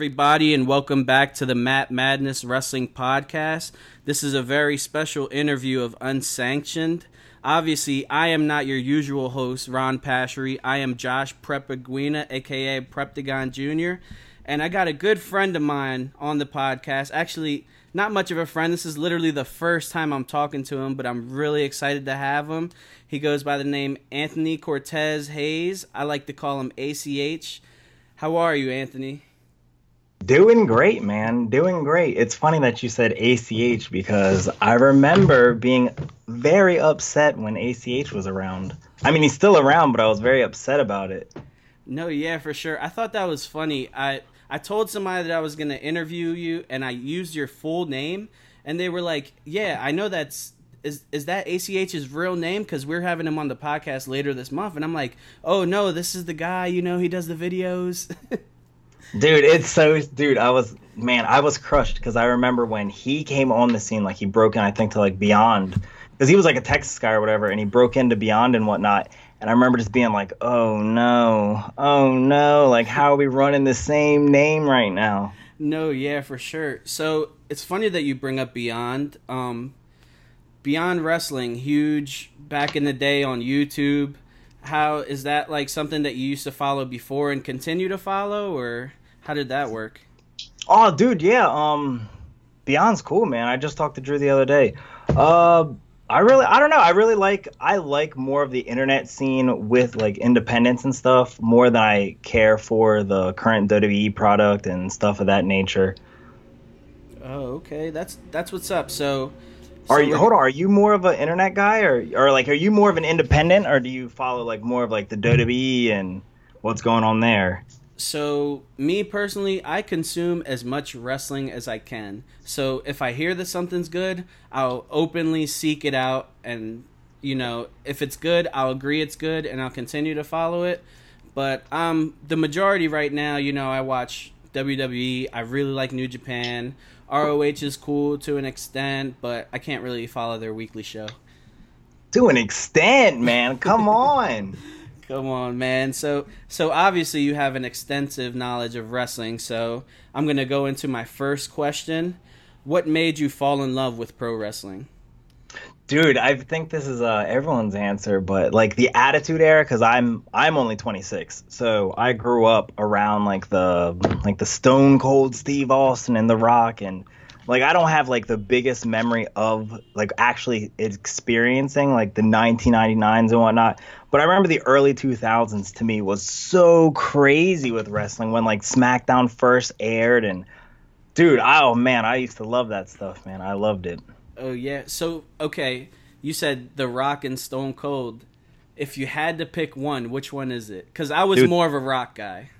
Everybody, and welcome back to the Matt Madness Wrestling Podcast. This is a very special interview of Unsanctioned. Obviously, I am not your usual host, Ron Pashery. I am Josh Prepaguina, aka Preptagon Jr., and I got a good friend of mine on the podcast. Actually, not much of a friend. This is literally the first time I'm talking to him, but I'm really excited to have him. He goes by the name Anthony Cortez Hayes. I like to call him ACH. How are you, Anthony? Doing great, man. Doing great. It's funny that you said ACH because I remember being very upset when ACH was around. I mean, he's still around, but I was very upset about it. No, yeah, for sure. I thought that was funny. I I told somebody that I was going to interview you and I used your full name and they were like, "Yeah, I know that's is is that ACH's real name cuz we're having him on the podcast later this month." And I'm like, "Oh, no, this is the guy, you know, he does the videos." dude, it's so dude, I was man, I was crushed cuz I remember when he came on the scene like he broke in I think to like Beyond cuz he was like a Texas guy or whatever and he broke into Beyond and whatnot. And I remember just being like, "Oh no. Oh no. Like how are we running the same name right now?" No, yeah, for sure. So, it's funny that you bring up Beyond um Beyond Wrestling, huge back in the day on YouTube. How is that like something that you used to follow before and continue to follow, or how did that work? Oh, dude, yeah. Um, Beyond's cool, man. I just talked to Drew the other day. Uh, I really, I don't know. I really like, I like more of the internet scene with like independence and stuff more than I care for the current WWE product and stuff of that nature. Oh, okay. That's that's what's up. So are you hold on? Are you more of an internet guy, or or like are you more of an independent, or do you follow like more of like the WWE and what's going on there? So me personally, I consume as much wrestling as I can. So if I hear that something's good, I'll openly seek it out, and you know if it's good, I'll agree it's good, and I'll continue to follow it. But um, the majority right now, you know, I watch WWE. I really like New Japan. ROH is cool to an extent, but I can't really follow their weekly show. To an extent, man. Come on. Come on, man. So so obviously you have an extensive knowledge of wrestling, so I'm going to go into my first question. What made you fall in love with pro wrestling? Dude, I think this is uh, everyone's answer, but like the Attitude Era, because I'm I'm only 26, so I grew up around like the like the Stone Cold Steve Austin and The Rock, and like I don't have like the biggest memory of like actually experiencing like the 1999s and whatnot, but I remember the early 2000s to me was so crazy with wrestling when like SmackDown first aired, and dude, oh man, I used to love that stuff, man. I loved it. Oh yeah. So okay, you said The Rock and Stone Cold. If you had to pick one, which one is it? Because I was dude, more of a Rock guy.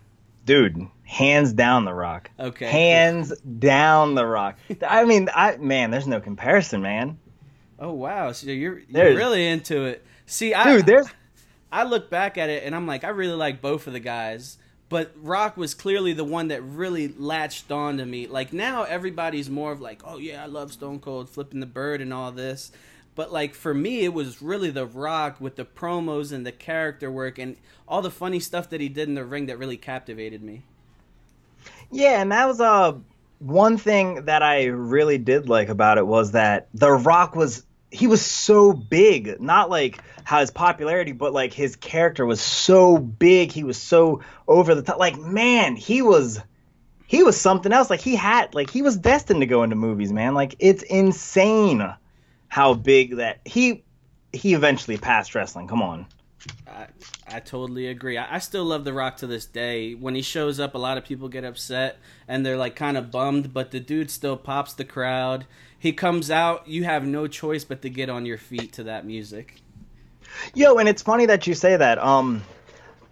Dude, hands down The Rock. Okay. Hands down The Rock. I mean, I man, there's no comparison, man. Oh wow, so you're you're really into it. See, I dude, there's. I look back at it and I'm like, I really like both of the guys but Rock was clearly the one that really latched on to me. Like now everybody's more of like, oh yeah, I love Stone Cold flipping the bird and all this. But like for me, it was really the Rock with the promos and the character work and all the funny stuff that he did in the ring that really captivated me. Yeah, and that was uh one thing that I really did like about it was that The Rock was he was so big not like how his popularity but like his character was so big. He was so over the top. Like man he was he was something else. Like he had like he was destined to go into movies man. Like it's insane how big that he he eventually passed wrestling. Come on. I, I totally agree. I, I, still love The Rock to this day. When he shows up, a lot of people get upset and they're like kind of bummed, but the dude still pops the crowd he comes out, you have no choice but to get on your feet to that music. Yo, and it's funny that you say that. Um,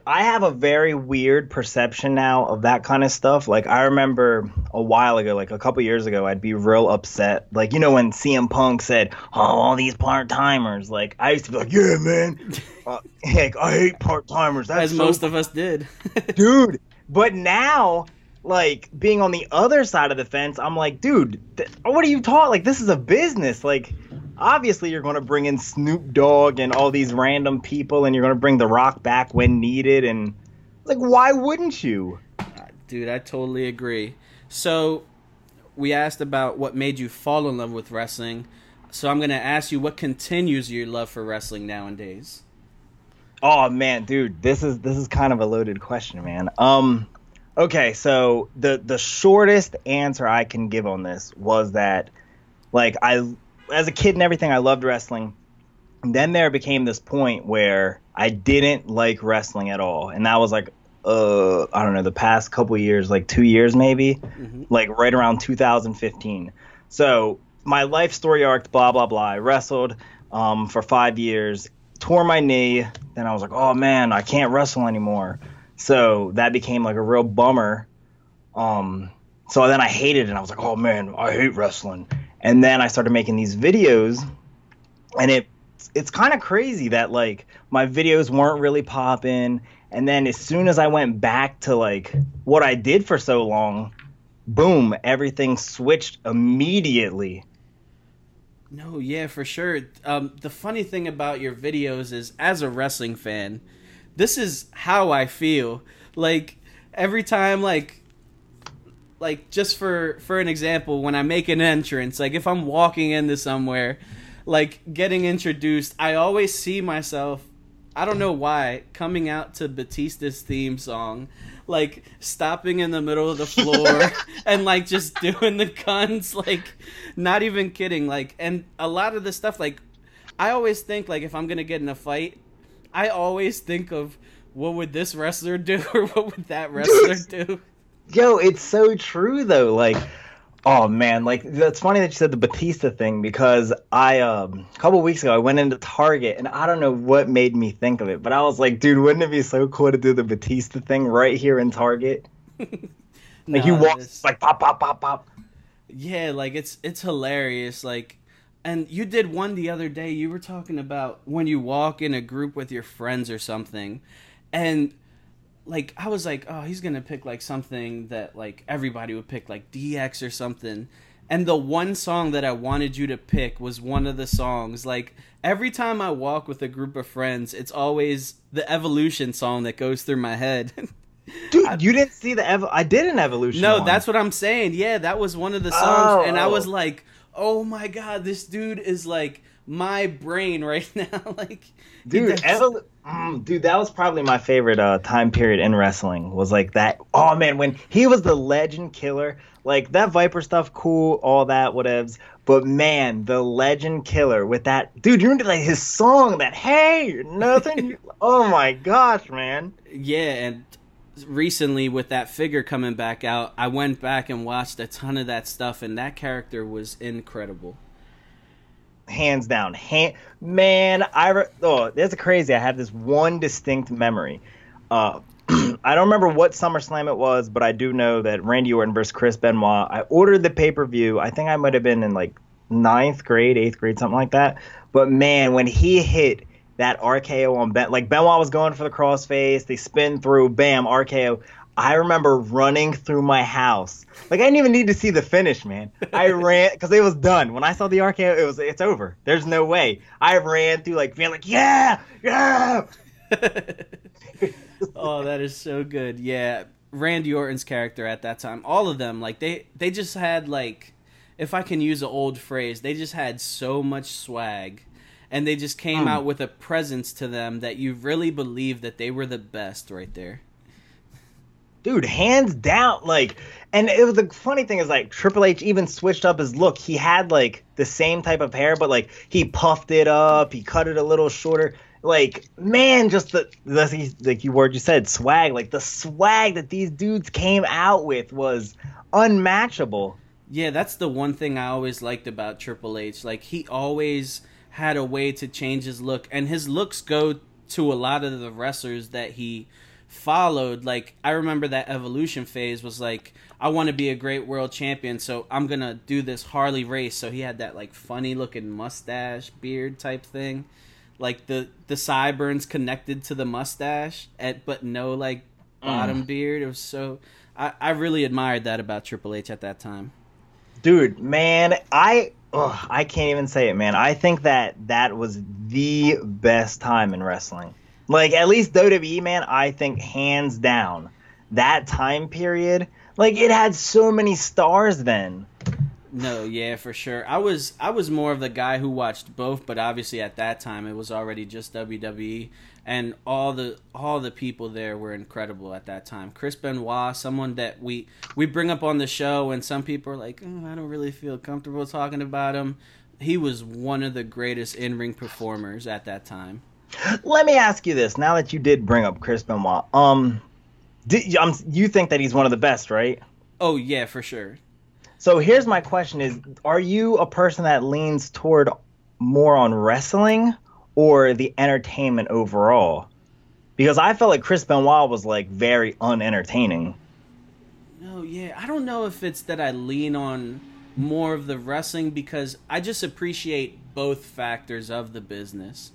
I have a very weird perception now of that kind of stuff. Like I remember a while ago, like a couple years ago, I'd be real upset. Like you know when CM Punk said, "Oh, all these part timers." Like I used to be like, "Yeah, man, uh, heck, I hate part timers." As so most of us did, dude. But now like being on the other side of the fence, I'm like, dude, th- what are you taught? Like, this is a business. Like, obviously, you're going to bring in Snoop Dogg and all these random people, and you're going to bring The Rock back when needed. And like, why wouldn't you? Dude, I totally agree. So, we asked about what made you fall in love with wrestling. So, I'm going to ask you what continues your love for wrestling nowadays. Oh man, dude, this is this is kind of a loaded question, man. Um okay, so the the shortest answer I can give on this was that like I as a kid and everything I loved wrestling. And then there became this point where I didn't like wrestling at all. And that was like uh I don't know, the past couple years, like 2 years maybe, mm-hmm. like right around 2015. So, my life story arc blah blah blah. I wrestled um, for 5 years tore my knee. Then I was like, oh man, I can't wrestle anymore. So that became like a real bummer. Um, so then I hated it. And I was like, oh man, I hate wrestling. And then I started making these videos, and it it's kind of crazy that like my videos weren't really popping. And then as soon as I went back to like what I did for so long, boom, everything switched immediately. No, yeah, for sure. Um, the funny thing about your videos is, as a wrestling fan, this is how I feel. Like every time, like, like just for for an example, when I make an entrance, like if I'm walking into somewhere, like getting introduced, I always see myself. I don't know why coming out to Batista's theme song like stopping in the middle of the floor and like just doing the guns like not even kidding like and a lot of the stuff like i always think like if i'm gonna get in a fight i always think of what would this wrestler do or what would that wrestler do yo it's so true though like Oh man, like that's funny that you said the Batista thing because I um a couple weeks ago I went into Target and I don't know what made me think of it, but I was like, dude, wouldn't it be so cool to do the Batista thing right here in Target? like no, you walk like pop pop pop pop. Yeah, like it's it's hilarious like and you did one the other day you were talking about when you walk in a group with your friends or something and like I was like, oh, he's gonna pick like something that like everybody would pick, like DX or something. And the one song that I wanted you to pick was one of the songs. Like every time I walk with a group of friends, it's always the Evolution song that goes through my head. Dude, I, you didn't see the ev- I did an Evolution. No, one. that's what I'm saying. Yeah, that was one of the songs, oh, and I oh. was oh. like, oh my god, this dude is like my brain right now. like, dude, Evol- mm, dude, that was probably my favorite uh, time period in wrestling. Was like that. Oh man, when he was the legend killer, like that Viper stuff, cool, all that, whatevs. But man, the legend killer with that dude, you remember like his song, that hey, nothing. oh my gosh, man. Yeah, and recently with that figure coming back out, I went back and watched a ton of that stuff, and that character was incredible hands down. Man, I re- oh, that's crazy. I have this one distinct memory. Uh, I don't remember what SummerSlam it was, but I do know that Randy Orton versus Chris Benoit. I ordered the pay per view. I think I might have been in like ninth grade, eighth grade, something like that. But man, when he hit that RKO on Ben, like Benoit was going for the crossface, they spin through, bam, RKO. I remember running through my house. Like I didn't even need to see the finish, man. I ran because it was done. When I saw the RKO, it was it's over. There's no way. I ran through like being like yeah, yeah. oh, that is so good. Yeah, Randy Orton's character at that time, all of them, like they they just had like, if I can use an old phrase, they just had so much swag, and they just came mm. out with a presence to them that you really believe that they were the best right there dude, hands down. Like, and it was the funny thing is like Triple H even switched up his look. He had like the same type of hair, but like he puffed it up, he cut it a little shorter. Like, man, just the, the like you word you said, swag. Like the swag that these dudes came out with was unmatchable. Yeah, that's the one thing I always liked about Triple H. Like he always had a way to change his look, and his looks go to a lot of the wrestlers that he followed. Like i remember that evolution phase was like i want to be a great world champion so i'm gonna do this harley race. So he had that like funny looking mustache beard type thing. Like the the sideburns connected to the mustache at, but no like bottom mm. beard. It was so I, I really admired that about triple h at that time. Dude man i ugh, i can't even say it man i think that that was the best time in wrestling like at least WWE, man, I think hands down that time period, like it had so many stars then. No, yeah, for sure. I was I was more of the guy who watched both, but obviously at that time it was already just WWE and all the all the people there were incredible at that time. Chris Benoit, someone that we we bring up on the show and some people are like, oh, I don't really feel comfortable talking about him. He was one of the greatest in-ring performers at that time. Let me ask you this: Now that you did bring up Chris Benoit, um, did, um, you think that he's one of the best, right? Oh yeah, for sure. So here's my question: Is are you a person that leans toward more on wrestling or the entertainment overall? Because I felt like Chris Benoit was like very unentertaining. No, yeah, I don't know if it's that I lean on more of the wrestling because I just appreciate both factors of the business.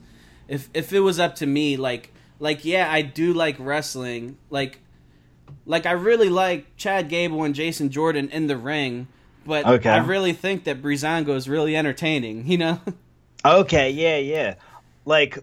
If if it was up to me, like like yeah, I do like wrestling. Like like I really like Chad Gable and Jason Jordan in the ring, but okay. I really think that Breezango is really entertaining. You know. okay. Yeah. Yeah. Like,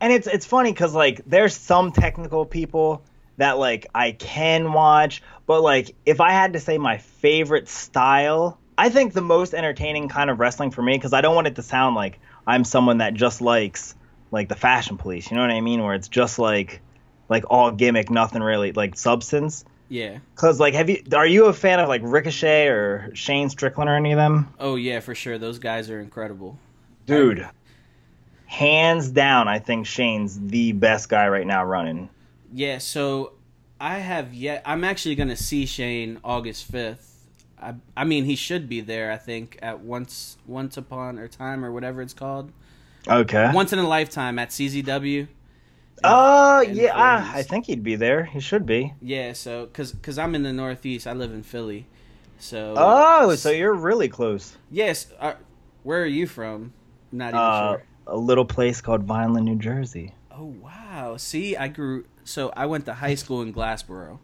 and it's it's funny because like there's some technical people that like I can watch, but like if I had to say my favorite style, I think the most entertaining kind of wrestling for me because I don't want it to sound like I'm someone that just likes like the fashion police. You know what I mean? Where it's just like like all gimmick, nothing really like substance. Yeah. Cause like, have you are you a fan of like Ricochet or Shane Strickland or any of them? Oh yeah, for sure. Those guys are incredible, dude. I... Hands down, I think Shane's the best guy right now running. Yeah. So I have yet. I'm actually gonna see Shane August fifth. I, I mean, he should be there. I think at once once upon a time or whatever it's called. Okay. Once in a lifetime at CZW. Oh uh, yeah, ah, I think he'd be there. He should be. Yeah, so cause cause I'm in the Northeast. I live in Philly, so. Oh, so you're really close. Yes. Uh, where are you from? Not even uh, sure. A little place called Vineland, New Jersey. Oh wow! See, I grew. So I went to high school in Glassboro.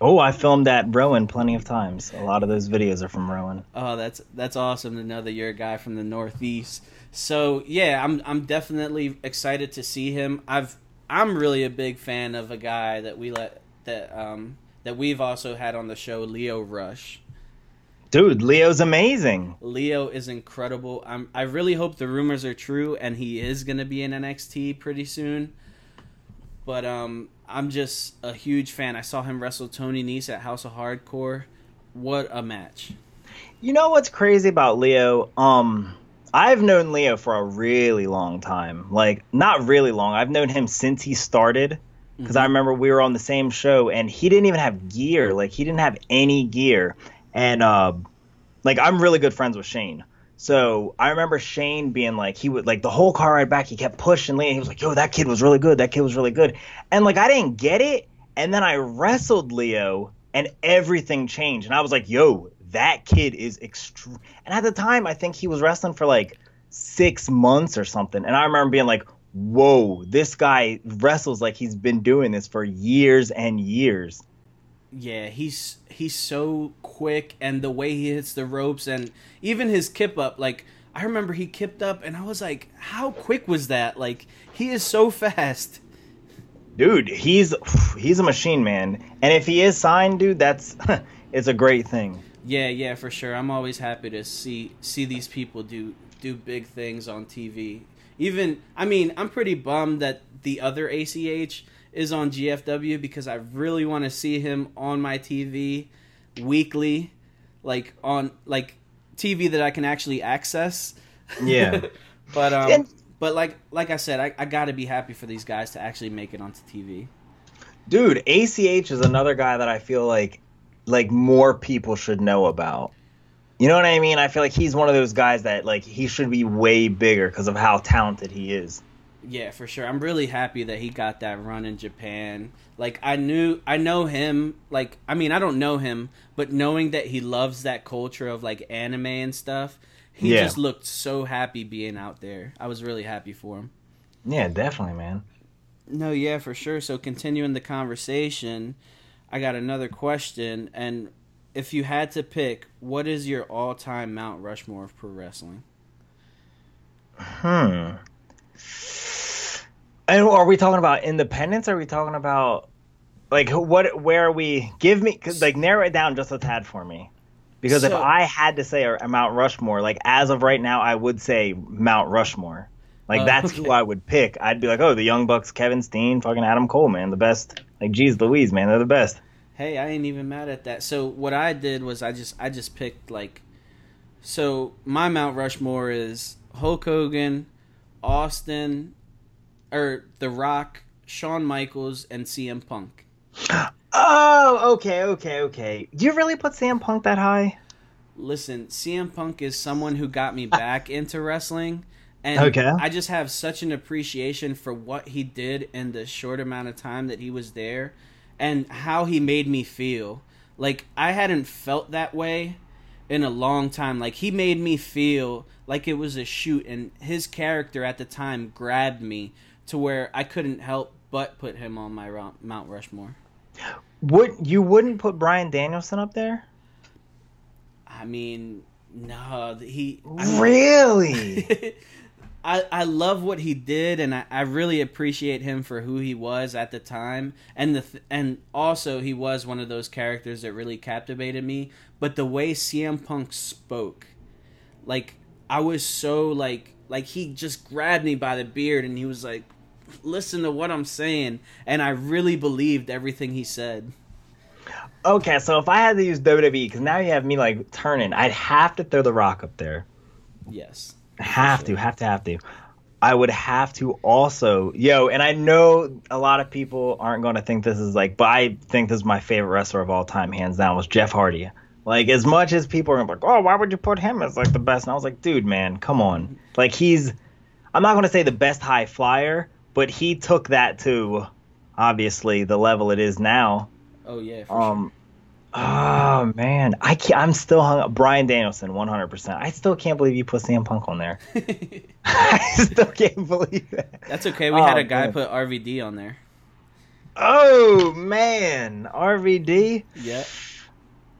Oh, I filmed at Rowan plenty of times. A lot of those videos are from Rowan. Oh, that's that's awesome to know that you're a guy from the Northeast. So yeah, I'm I'm definitely excited to see him. I've I'm really a big fan of a guy that we let that um that we've also had on the show, Leo Rush. Dude, Leo's amazing. Leo is incredible. I'm I really hope the rumors are true and he is gonna be in NXT pretty soon. But um I'm just a huge fan. I saw him wrestle Tony Nese at House of Hardcore. What a match. You know what's crazy about Leo? Um I've known Leo for a really long time. Like, not really long. I've known him since he started. Because mm-hmm. I remember we were on the same show and he didn't even have gear. Like, he didn't have any gear. And, uh, like, I'm really good friends with Shane. So I remember Shane being like, he would, like, the whole car ride back, he kept pushing Leo. He was like, yo, that kid was really good. That kid was really good. And, like, I didn't get it. And then I wrestled Leo and everything changed. And I was like, yo, that kid is extreme. And at the time, I think he was wrestling for like six months or something. And I remember being like, whoa, this guy wrestles like he's been doing this for years and years. Yeah, he's he's so quick and the way he hits the ropes and even his kip up like I remember he kipped up and I was like, how quick was that? Like he is so fast. Dude, he's he's a machine, man. And if he is signed, dude, that's it's a great thing. Yeah, yeah, for sure. I'm always happy to see see these people do do big things on TV. Even I mean, I'm pretty bummed that the other ACH is on GFW because I really want to see him on my TV weekly, like on like TV that I can actually access. Yeah. but um but like like I said, I, I gotta be happy for these guys to actually make it onto TV. Dude, ACH is another guy that I feel like like more people should know about. You know what I mean? I feel like he's one of those guys that like he should be way bigger because of how talented he is. Yeah, for sure. I'm really happy that he got that run in Japan. Like I knew I know him like I mean, I don't know him, but knowing that he loves that culture of like anime and stuff, he yeah. just looked so happy being out there. I was really happy for him. Yeah, definitely, man. No, yeah, for sure. So continuing the conversation, I got another question, and if you had to pick, what is your all-time Mount Rushmore of pro wrestling? Hmm. And are we talking about independence? Are we talking about like what? Where are we? Give me like narrow it down just a tad for me. Because if I had to say a Mount Rushmore, like as of right now, I would say Mount Rushmore. Like Oh, that's okay. who I would pick. I'd be like, oh, the Young Bucks, Kevin Steen, fucking Adam Cole, man, the best. Like, geez, Louise, man, they're the best. Hey, I ain't even mad at that. So what I did was I just I just picked like so my Mount Rushmore is Hulk Hogan, Austin, or The Rock, Shawn Michaels, and CM Punk. Oh, okay, okay, okay. Do you really put CM Punk that high? Listen, CM Punk is someone who got me back into wrestling. And Okay. I just have such an appreciation for what he did in the short amount of time that he was there and how he made me feel. Like I hadn't felt that way in a long time. Like he made me feel like it was a shoot and his character at the time grabbed me to where I couldn't help but put him on my Mount Rushmore. Would you wouldn't put Bryan Danielson up there? I mean, no, he I mean- Really? I, I love what he did and I, I really appreciate him for who he was at the time and the th- and also he was one of those characters that really captivated me but the way CM Punk spoke like I was so like like he just grabbed me by the beard and he was like listen to what I'm saying and I really believed everything he said okay, so if I had to use WWE, because now you have me like turning, I'd have to throw The Rock up there. yes Have to, have to, have to. I would have to also, yo, and I know a lot of people aren't going to think this is like, but I think this is my favorite wrestler of all time, hands down, was Jeff Hardy. Like, as much as people are like, oh, why would you put him as like the best? And I was like, dude, man, come on. Like, he's, I'm not going to say the best high flyer, but he took that to obviously the level it is now. oh yeah for Um, oh man, I can't, I'm still hung up. Bryan Danielson, 100. percent I still can't believe you put CM Punk on there. I still can't believe that. that's okay we had Oh, a guy man. put RVD on there Oh man, RVD. yeah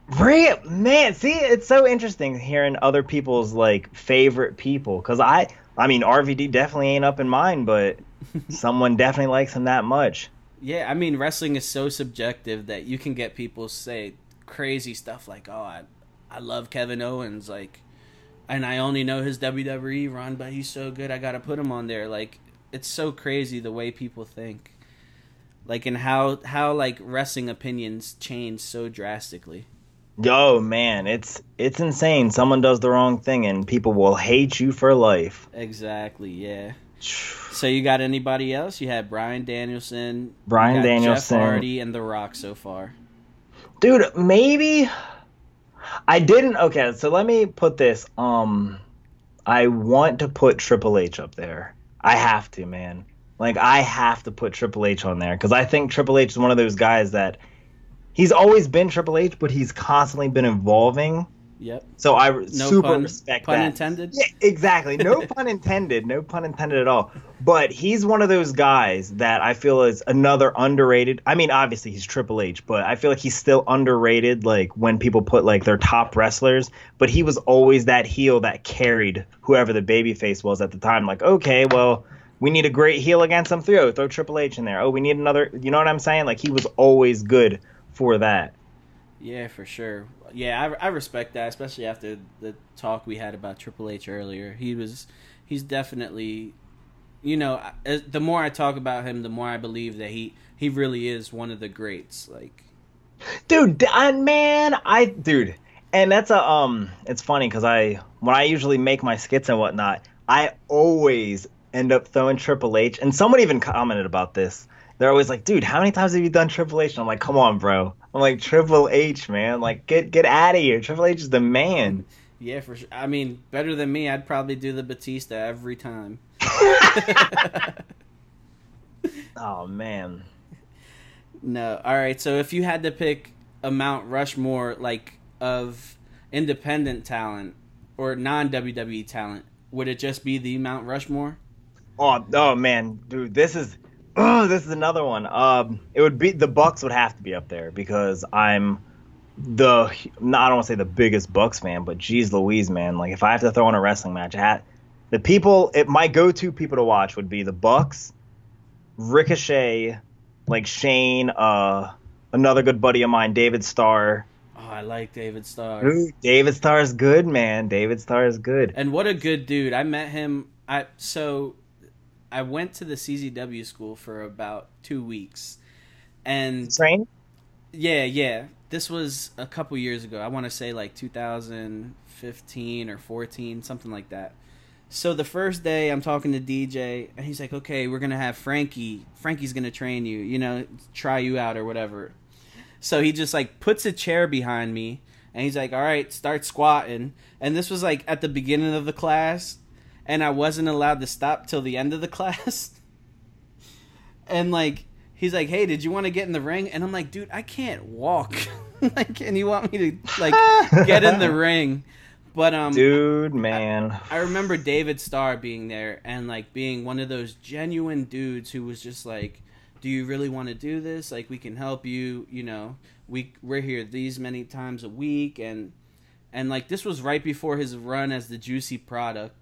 Real man, see, it's so interesting hearing other people's like favorite people because I, I mean, RVD definitely ain't up in mine, but someone definitely likes him that much. Yeah, I mean, wrestling is so subjective that you can get people say crazy stuff like, "Oh, I, I love Kevin Owens," like, and I only know his WWE run, but he's so good, I gotta put him on there. Like, it's so crazy the way people think, like, and how how like wrestling opinions change so drastically. Yo, man, it's it's insane. Someone does the wrong thing and people will hate you for life. Exactly. Yeah. So you got anybody else? You had Bryan Danielson, Bryan Danielson. Jeff Hardy, and The Rock so far. dude maybe i didn't okay so let me put this um i want to put triple h up there i have to man like i have to put triple h on there because i think triple h is one of those guys that he's always been triple h but he's constantly been evolving Yep. so i No super pun, respect pun that intended. yeah, exactly. No pun intended. No pun intended at all. But he's one of those guys that I feel is another underrated. I mean, obviously he's Triple H, but I feel like he's still underrated. Like when people put like their top wrestlers, but he was always that heel that carried whoever the babyface was at the time. Like, okay, well, we need a great heel against him. Throw throw Triple H in there. Oh, we need another. You know what I'm saying? Like he was always good for that. Yeah, for sure. Yeah, I, I respect that, especially after the talk we had about Triple H earlier. He was, he's definitely, you know, as- the more I talk about him, the more I believe that he he really is one of the greats. Like, dude I, man i dude and that's a um it's funny because i when i usually make my skits and whatnot i always end up throwing triple h and someone even commented about this they're always like dude how many times have you done triple h and i'm like come on bro i'm like triple h man like get get out of here triple h is the man yeah, for sure. I mean, better than me, I'd probably do the Batista every time. oh man No. All right. So if you had to pick a Mount Rushmore like of independent talent or non WWE talent, would it just be the Mount Rushmore? oh oh man dude this is oh this is another one um it would be the bucks would have to be up there because i'm the no, I don't want to say the biggest Bucks fan, but geez Louise, man, like if I have to throw in a wrestling match, the people, it, my go-to people to watch would be the Bucks, Ricochet, like Shane, uh, another good buddy of mine, David Starr. Oh, I like David Starr. Dude, David Starr is good, man. David Starr is good. And what a good dude. I met him. I so I went to the CZW school for about two weeks, and Train? yeah, yeah. This was a couple years ago. I want to say like 2015 or 14, something like that. So the first day, I'm talking to DJ, and he's like, "Okay, we're gonna have Frankie. Frankie's gonna train you. You know, try you out or whatever." So he just like puts a chair behind me, and he's like, "All right, start squatting." And this was like at the beginning of the class, and I wasn't allowed to stop till the end of the class. and like he's like, "Hey, did you want to get in the ring?" And I'm like, "Dude, I can't walk. like, and you want me to like get in the ring?" But um, Dude, man. I remember David Starr being there and like being one of those genuine dudes who was just like, "Do you really want to do this? Like, we can help you. You know, we we're here these many times a week, and and like this was right before his run as the Juicy product,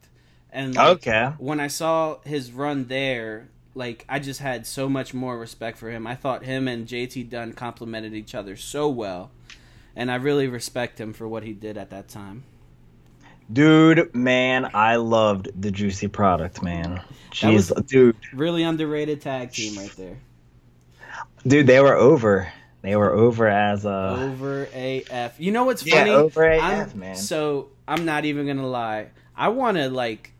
and like, Okay. when I saw his run there, like I just had so much more respect for him. I thought him and JT Dunn complemented each other so well, and I really respect him for what he did at that time. Dude, man, I loved the Juicy product, man. Jeez, was- dude. Really underrated tag team right there. Dude, they were over. They were over as uh, a Over AF. You know what's funny? Yeah, over AF, I'm- man. So I'm not even gonna lie. I want to like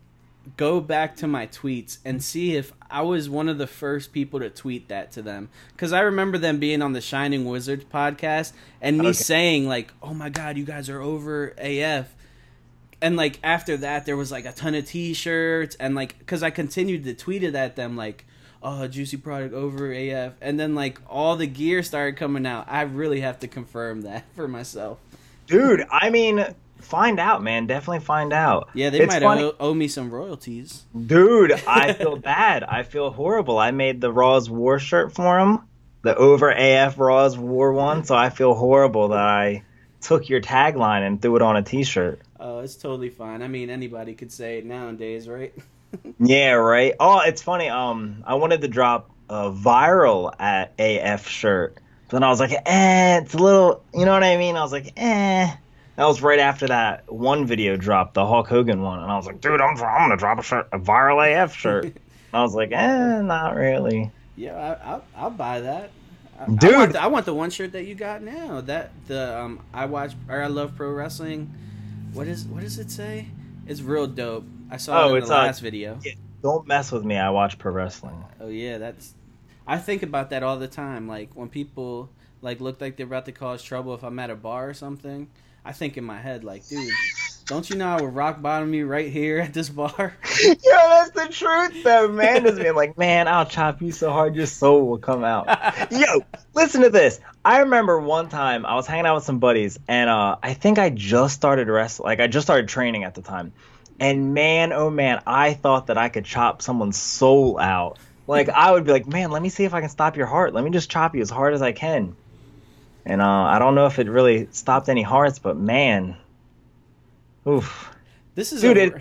go back to my tweets and see if I was one of the first people to tweet that to them because I remember them being on the Shining Wizards podcast and me Okay. saying like, "Oh my god, you guys are over AF." And like after that, there was like a ton of T-shirts and like because I continued to tweet it at them like, "Oh, juicy product over AF," and then like all the gear started coming out. I really have to confirm that for myself. Dude, I mean, find out, man. Definitely find out. Yeah, they It's might funny- owe, me some royalties. Dude, I feel bad. I feel horrible. I made the Raw's War shirt for him, the over AF Raw's War one, so I feel horrible that I took your tagline and threw it on a t-shirt. Oh, it's totally fine. I mean, anybody could say it nowadays, right? Yeah, right. Oh, it's funny. Um, I wanted to drop a viral at AF shirt, but then I was like, eh, it's a little, you know what I mean? I was like, eh. That was right after that one video dropped, the Hulk Hogan one, and I was like, dude, I'm, I'm gonna drop a shirt, a viral AF shirt. and I was like, eh, not really. Yeah, I, I'll, I'll buy that. I, I Dude. want the, I want the one shirt that you got now. That the um, I watch or I love pro wrestling. What is what does it say? It's real dope. I saw Oh, it in it's, the uh, last video. Don't mess with me. I watch pro wrestling. Oh yeah, that's. I think about that all the time. Like when people like look like they're about to cause trouble if I'm at a bar or something. I think in my head like, dude, don't you know I would rock bottom you right here at this bar? Yo, that's the truth, though, man. Just being like, man, I'll chop you so hard your soul will come out. Yo, listen to this. I remember one time I was hanging out with some buddies, and uh, I think I just started wrestling. Like, I just started training at the time. And man, oh man, I thought that I could chop someone's soul out. Like, I would be like, man, let me see if I can stop your heart. Let me just chop you as hard as I can. And uh, I don't know if it really stopped any hearts, but man, oof. This is Dude, a, it-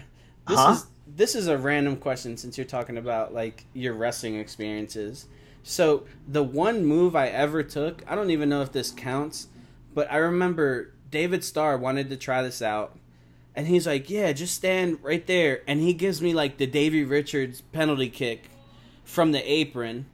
this Huh? is this is a random question since you're talking about like your wrestling experiences. So the one move I ever took, I don't even know if this counts, but I remember David Starr wanted to try this out. And he's like, "Yeah, just stand right there." And he gives me like the Davey Richards penalty kick from the apron.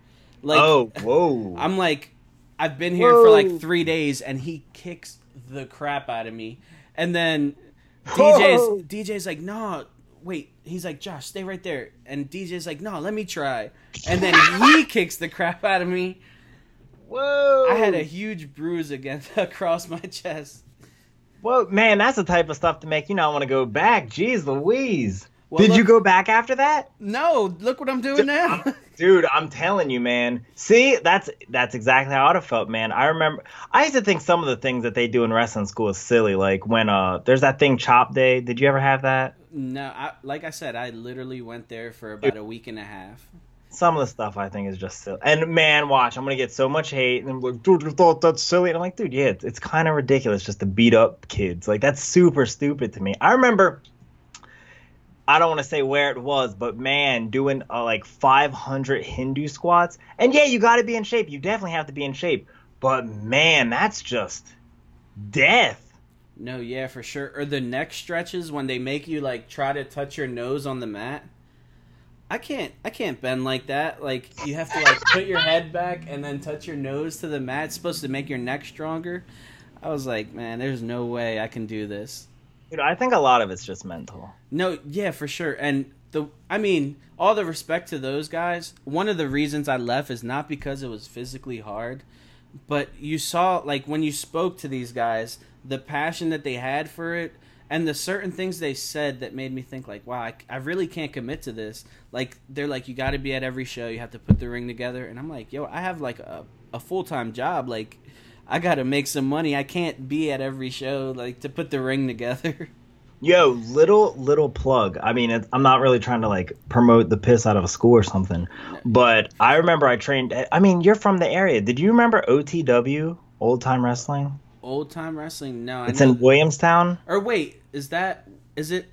Like oh, whoa. I'm like, I've been here for like three days, and he kicks the crap out of me. And then Whoa. DJ's DJ's like, no, wait. He's like, Josh, stay right there. And DJ's like, no, let me try. And then he kicks the crap out of me. Whoa! I had a huge bruise against across my chest. Whoa, man, that's the type of stuff to make you not want to go back. Jeez Louise. Well, Did you go back after that? No, look what I'm doing now. Dude, I'm telling you, man. See, that's that's exactly how I'd have felt, man. I remember I used to think some of the things that they do in wrestling school is silly. Like when uh there's that thing Chop Day. Did you ever have that? no, I, like I said, I literally went there for about a week and a half. Some of the stuff I think is just silly. And man, watch, I'm gonna get so much hate. And I'm like, dude, you thought that's silly. And I'm like, dude, yeah, it's, it's kind of ridiculous just to beat up kids. Like that's super stupid to me. I remember. I don't want to say where it was, but man, doing uh, like 500 Hindu squats. And yeah, you got to be in shape. You definitely have to be in shape. But man, that's just death. No, yeah, for sure. Or the neck stretches when they make you like try to touch your nose on the mat. I can't I can't bend like that. Like you have to like put your head back and then touch your nose to the mat. It's supposed to make your neck stronger. I was like, man, there's no way I can do this. Dude, I think a lot of it's just mental. No, yeah, for sure. And the I mean, all the respect to those guys. One of the reasons I left is not because it was physically hard, but you saw like when you spoke to these guys, the passion that they had for it and the certain things they said that made me think like wow I, I really can't commit to this like they're like you got to be at every show you have to put the ring together and i'm like yo i have like a, a full-time job like i gotta make some money i can't be at every show like to put the ring together Yo, little little plug. I mean, it, I'm not really trying to like promote the piss out of a school or something, but I remember I trained. I mean, you're from the area. Did you remember OTW, Old Time Wrestling? old time wrestling no I It's know- in Williamstown. or wait is that is it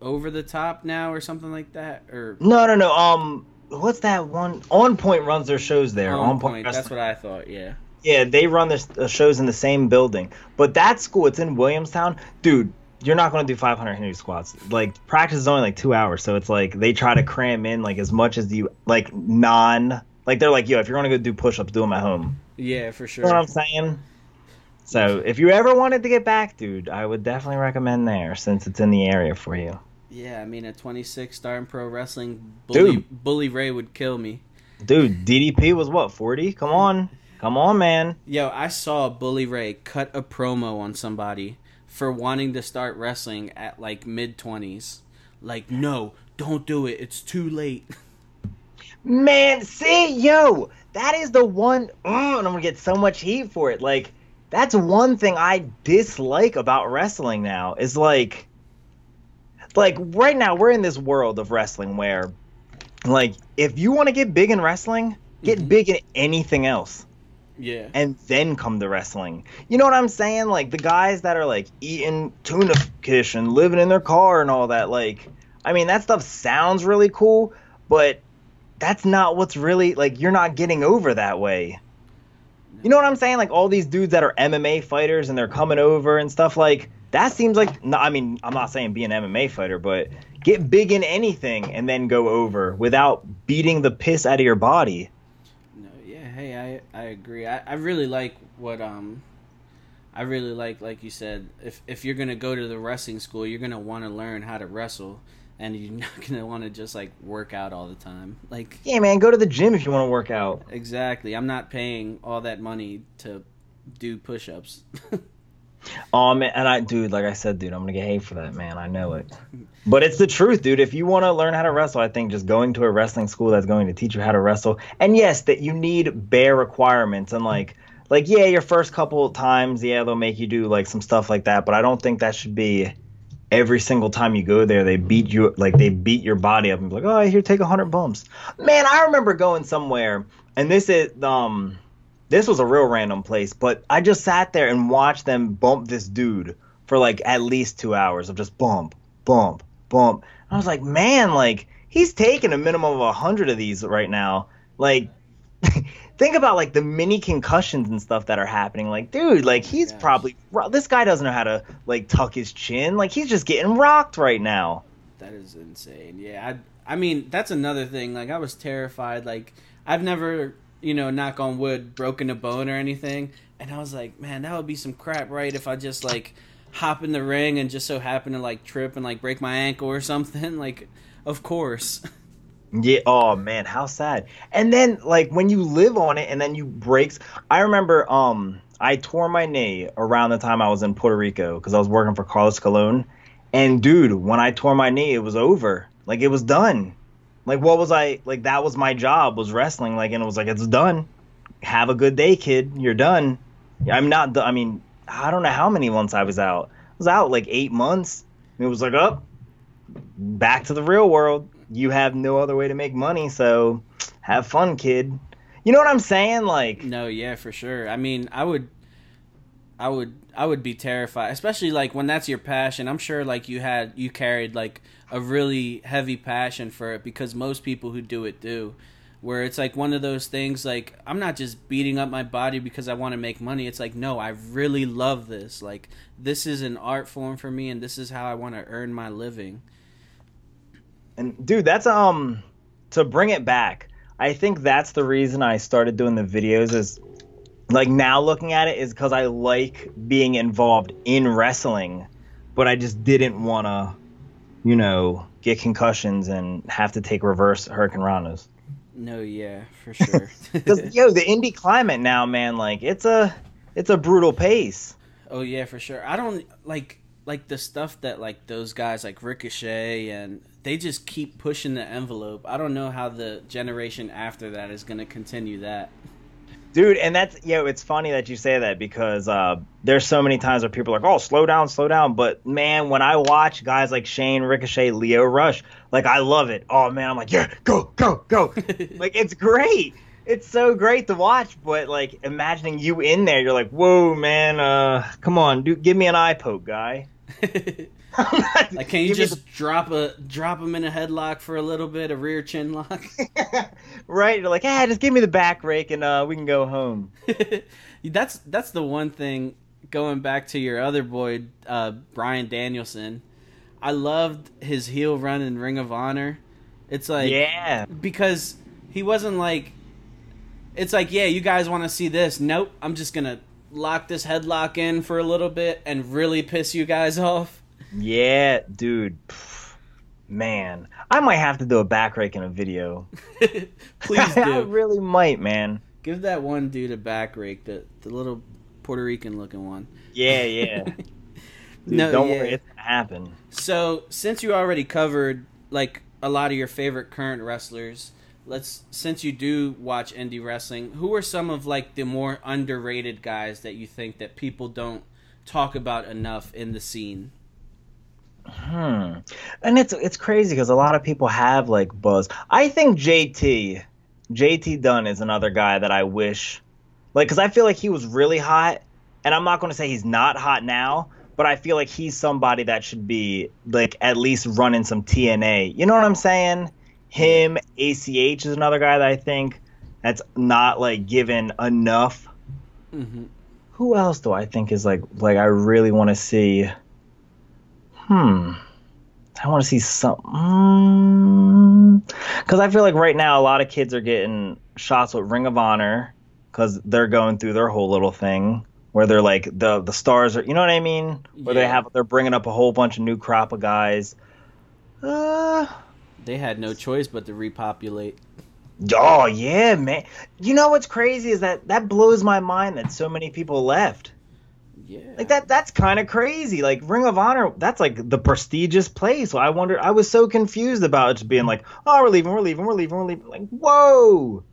over the top now or something like that or No, no, no. Um, what's that one? On Point runs their shows there. on, On, point, Point. that's what i thought yeah Yeah, they run their uh, shows in the same building. But that school, it's in Williamstown, dude. You're not going to do 500 Hindu squats. Like practice is only like two hours, so it's like they try to cram in like as much as you like non. Like they're like, yo, if you're gonna go do push-ups, do them at home. yeah for You know what sure I'm saying? So if you ever wanted to get back, dude, I would definitely recommend there since it's in the area for you. Yeah, I mean, at 26, starting pro wrestling, Bully, Dude. Bully Ray would kill me. Dude, DDP was what 40? Come on, come on, man. Yo, I saw Bully Ray cut a promo on somebody for wanting to start wrestling at like mid 20s. Like, no, don't do it. It's too late. Man, see, yo, that is the one. Oh, and I'm gonna get so much heat for it. Like, that's one thing I dislike about wrestling now. Is like, like right now we're in this world of wrestling where, like, if you want to get big in wrestling, get Mhm. big in anything else. Yeah. and then come the wrestling. You know what I'm saying? Like the guys that are like eating tuna fish and living in their car and all that. Like, I mean, that stuff sounds really cool, but that's not what's really like. You're not getting over that way. You know what I'm saying? Like all these dudes that are MMA fighters and they're coming over and stuff like that seems like. I mean, I'm not saying be an MMA fighter, but get big in anything and then go over without beating the piss out of your body. Hey, I I agree. I, I really like what um I really like like you said, if if you're gonna go to the wrestling school, you're gonna wanna learn how to wrestle and you're not gonna wanna just like work out all the time. Like Yeah, man, go to the gym if you want to work out. exactly. I'm not paying all that money to do push ups. Oh man, and I, dude, like I said, dude, I'm gonna get hate for that, man. I know it, but it's the truth, dude. If you want to learn how to wrestle, I think just going to a wrestling school that's going to teach you how to wrestle, and yes, that you need bare requirements and like, like yeah, your first couple times, yeah, they'll make you do like some stuff like that, but I don't think that should be every single time you go there. They beat you like they beat your body up and be like, oh, here, take hundred bumps. Man, I remember going somewhere, and this is um this was a real random place, but I just sat there and watched them bump this dude for like at least two hours of just bump, bump, bump. I was like, man, like he's taking a minimum of a hundred of these right now. Like, think about like the mini concussions and stuff that are happening. Like, dude, like oh he's Yes. probably this guy doesn't know how to like tuck his chin. Like he's just getting rocked right now. That is insane. Yeah, I I mean that's another thing. Like I was terrified. Like I've never, you know, knock on wood, broken a bone or anything. And I was like, man, that would be some crap, right? If I just like hop in the ring and just so happen to like trip and like break my ankle or something. Like, of course. Yeah. Oh man, how sad. And then like when you live on it and then you breaks. I remember um I tore my knee around the time I was in Puerto Rico because I was working for Carlos Colon. And dude, when I tore my knee, it was over. Like it was done. Like what was I like? That was my job was wrestling. Like and it was like it's done. Have a good day, kid. You're done. I'm not. I mean, I don't know how many months I was out. I was out like eight months. And it was like up, back to the real world. You have no other way to make money, so have fun, kid. You know what I'm saying? Like, No, yeah, for sure. I mean, I would, I would, I would be terrified, especially like when that's your passion. I'm sure like you had, you carried like a really heavy passion for it because most people who do it do. where it's like one of those things like I'm not just beating up my body because I want to make money. It's like no, I really love this. Like this is an art form for me and this is how I want to earn my living. And dude, that's um to bring it back. I think that's the reason I started doing the videos is like now looking at it is cuz I like being involved in wrestling, but I just didn't want to you know, get concussions and have to take reverse hurricanranas. No, yeah, for sure. Yo, the indie climate now, man, like it's a it's a brutal pace. Oh yeah, for sure. I don't like like the stuff that like those guys like Ricochet and they just keep pushing the envelope. I don't know how the generation after that is going to continue that. Dude, and that's you know, it's funny that you say that because uh, there's so many times where people are like, "Oh, slow down, slow down." But man, when I watch guys like Shane, Ricochet, Lio Rush, like I love it. Oh man, I'm like, yeah, go, go, go. like it's great. It's so great to watch. But like imagining you in there, you're like, whoa, man, uh, come on, dude, give me an eye poke, guy. like, can you just the... drop a drop him in a headlock for a little bit, a rear chin lock? right? You're like, ah, just give me the back rake and uh, we can go home. that's that's the one thing. Going back to your other boy, uh, Bryan Danielson, I loved his heel run in Ring of Honor. It's like, yeah, because he wasn't like, it's like, yeah, you guys want to see this? Nope, I'm just gonna lock this headlock in for a little bit and really piss you guys off? Yeah, dude. Man, I might have to do a back rake in a video. Please do. I really might, man. Give that one dude a back rake, the the little Puerto Rican looking one. Yeah, yeah. dude, no, don't yeah. worry, it's gonna happen. So, since you already covered like a lot of your favorite current wrestlers, let's since you do watch indie wrestling, who are some of like the more underrated guys that you think that people don't talk about enough in the scene? Hmm. And it's it's crazy because a lot of people have like buzz. I think JT, JT Dunn is another guy that I wish, like, because I feel like he was really hot, and I'm not going to say he's not hot now, but I feel like he's somebody that should be like at least running some TNA. You know what I'm saying? Him, ACH is another guy that I think that's not like given enough. Mm-hmm. Who else do I think is like like I really want to see? Hmm. I want to see some. Because mm, I feel like right now a lot of kids are getting shots with Ring of Honor because they're going through their whole little thing where they're like the the stars are. You know what I mean? Where yeah. they have they're bringing up a whole bunch of new crop of guys. Uh, they had no choice but to repopulate. Oh yeah, man. You know what's crazy is that that blows my mind that so many people left. Yeah. Like that that's kind of crazy. Like Ring of Honor, that's like the prestigious place. So I wonder I was so confused about it just being like, "Oh, we're leaving, we're leaving, we're leaving, we're leaving." Like, "Whoa."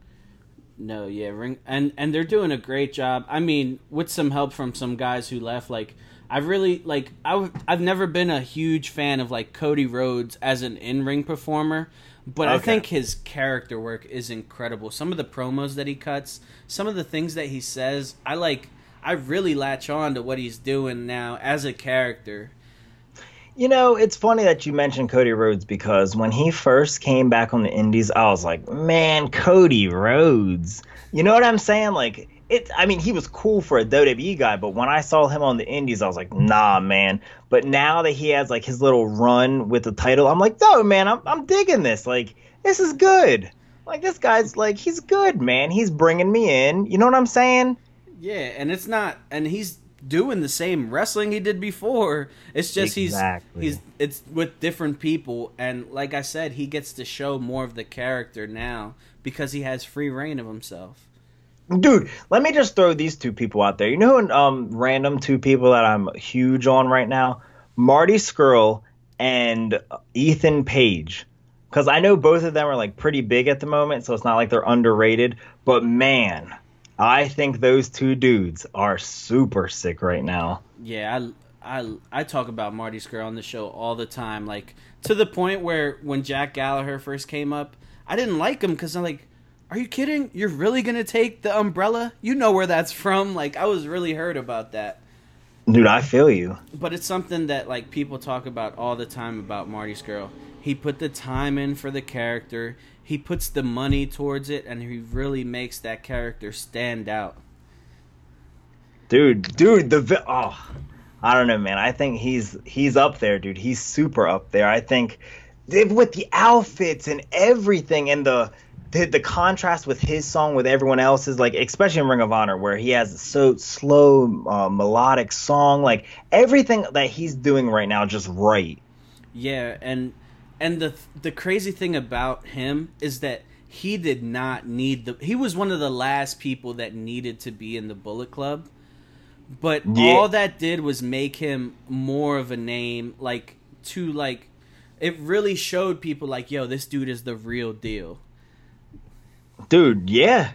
No, yeah, Ring and and they're doing a great job. I mean, with some help from some guys who left like I've really like I I've never been a huge fan of like Cody Rhodes as an in-ring performer, but okay. I think his character work is incredible. Some of the promos that he cuts, some of the things that he says, I like I really latch on to what he's doing now as a character. You know, it's funny that you mentioned Cody Rhodes because when he first came back on the Indies, I was like, "Man, Cody Rhodes." You know what I'm saying? Like it I mean, he was cool for a WWE guy, but when I saw him on the indies, I was like, nah, man. But now that he has like his little run with the title, I'm like, no, man, I'm I'm digging this. Like, this is good. Like this guy's like he's good, man. He's bringing me in. You know what I'm saying? Yeah, and it's not and he's doing the same wrestling he did before. It's just exactly. he's he's it's with different people and like I said, he gets to show more of the character now because he has free reign of himself. Dude, let me just throw these two people out there. You know, um, random two people that I'm huge on right now, Marty Scurll and Ethan Page, because I know both of them are like pretty big at the moment, so it's not like they're underrated. But man, I think those two dudes are super sick right now. Yeah, I I I talk about Marty Scurll on the show all the time, like to the point where when Jack Gallagher first came up, I didn't like him because I'm like are you kidding? You're really gonna take the umbrella? You know where that's from. Like I was really hurt about that. Dude, I feel you. But it's something that like people talk about all the time about Marty Scurll. He put the time in for the character. He puts the money towards it and he really makes that character stand out. Dude, dude, the vi- oh, I don't know, man. I think he's he's up there, dude. He's super up there. I think with the outfits and everything and the the, the contrast with his song with everyone else's, like especially in Ring of Honor, where he has a so slow uh, melodic song, like everything that he's doing right now, just right. Yeah, and and the the crazy thing about him is that he did not need the. He was one of the last people that needed to be in the Bullet Club, but yeah. all that did was make him more of a name. Like to like, it really showed people like, yo, this dude is the real deal. Dude, yeah.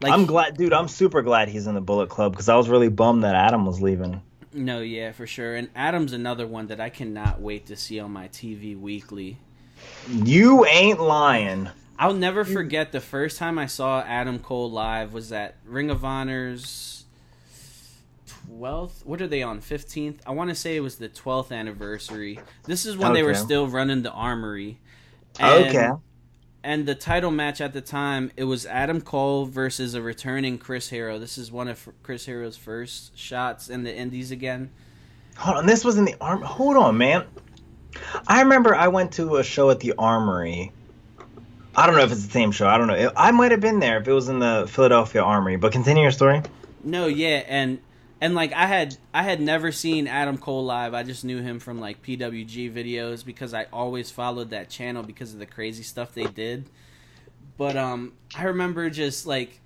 Like, I'm glad, dude. I'm super glad he's in the Bullet Club because I was really bummed that Adam was leaving. No, yeah, for sure. And Adam's another one that I cannot wait to see on my TV weekly. You ain't lying. I'll never forget the first time I saw Adam Cole live was at Ring of Honor's 12th. What are they on? 15th? I want to say it was the 12th anniversary. This is when okay. they were still running the armory. And okay and the title match at the time it was Adam Cole versus a returning Chris Hero. This is one of Chris Hero's first shots in the Indies again. Hold on, this was in the arm. Hold on, man. I remember I went to a show at the Armory. I don't know if it's the same show. I don't know. I might have been there if it was in the Philadelphia Armory. But continue your story. No, yeah, and and like I had I had never seen Adam Cole live. I just knew him from like PWG videos because I always followed that channel because of the crazy stuff they did. But um I remember just like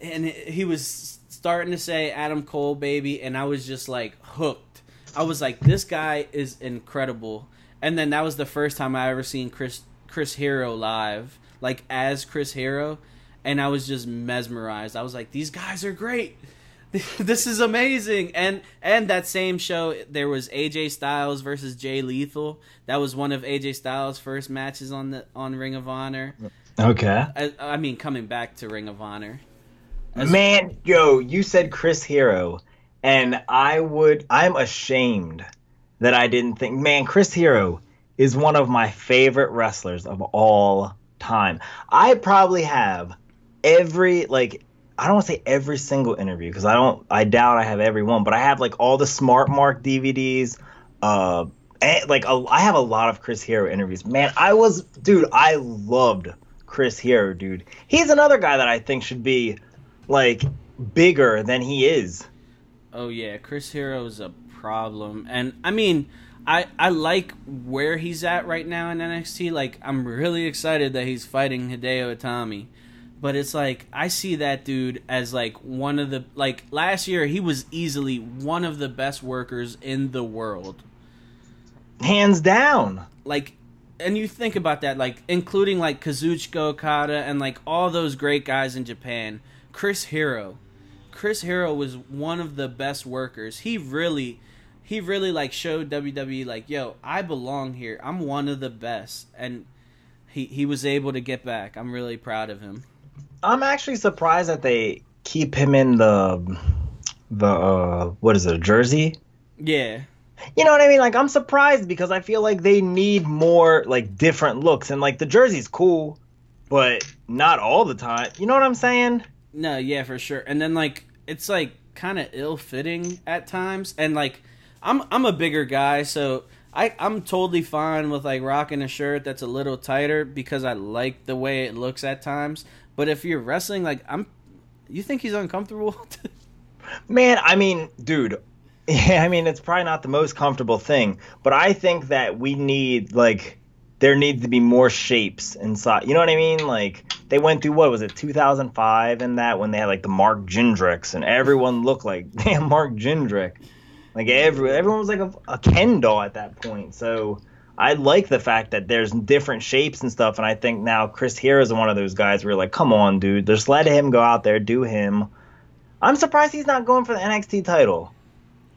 and he was starting to say Adam Cole baby and I was just like hooked. I was like this guy is incredible. And then that was the first time I ever seen Chris Chris Hero live like as Chris Hero and I was just mesmerized. I was like these guys are great this is amazing. And and that same show, there was AJ Styles versus Jay Lethal. That was one of AJ Styles' first matches on the on Ring of Honor. Okay. I, I mean, coming back to Ring of Honor. As Man, yo, you said Chris Hero, and I would. I'm ashamed that I didn't think. Man, Chris Hero is one of my favorite wrestlers of all time. I probably have every like I don't want to say every single interview because I don't. I doubt I have every one, but I have like all the Smart Mark DVDs. Uh, and, like a, I have a lot of Chris Hero interviews. Man, I was, dude. I loved Chris Hero, dude. He's another guy that I think should be like bigger than he is. Oh yeah, Chris Hero is a problem, and I mean. I, I like where he's at right now in NXT. Like I'm really excited that he's fighting Hideo Itami but it's like I see that dude as like one of the like last year he was easily one of the best workers in the world. Hands down. Like and you think about that like including like Kazuchika Okada and like all those great guys in Japan. Chris Hero. Chris Hero was one of the best workers. He really he really like showed WWE like, "Yo, I belong here. I'm one of the best." And he he was able to get back. I'm really proud of him. I'm actually surprised that they keep him in the the uh, what is it, a jersey? Yeah. You know what I mean? Like I'm surprised because I feel like they need more like different looks and like the jersey's cool, but not all the time. You know what I'm saying? No, yeah, for sure. And then like it's like kind of ill-fitting at times and like I'm I'm a bigger guy, so I, I'm totally fine with like rocking a shirt that's a little tighter because I like the way it looks at times. But if you're wrestling, like I'm, you think he's uncomfortable? Man, I mean, dude. Yeah, I mean, it's probably not the most comfortable thing, but I think that we need like there needs to be more shapes inside. You know what I mean? Like they went through what was it, 2005, and that when they had like the Mark Jindraks, and everyone looked like damn Mark Jindrak. Like every everyone was like a, a Ken doll at that point. So I like the fact that there's different shapes and stuff, and I think now Chris Hero is one of those guys where like, come on, dude, just let him go out there, do him. I'm surprised he's not going for the NXT title.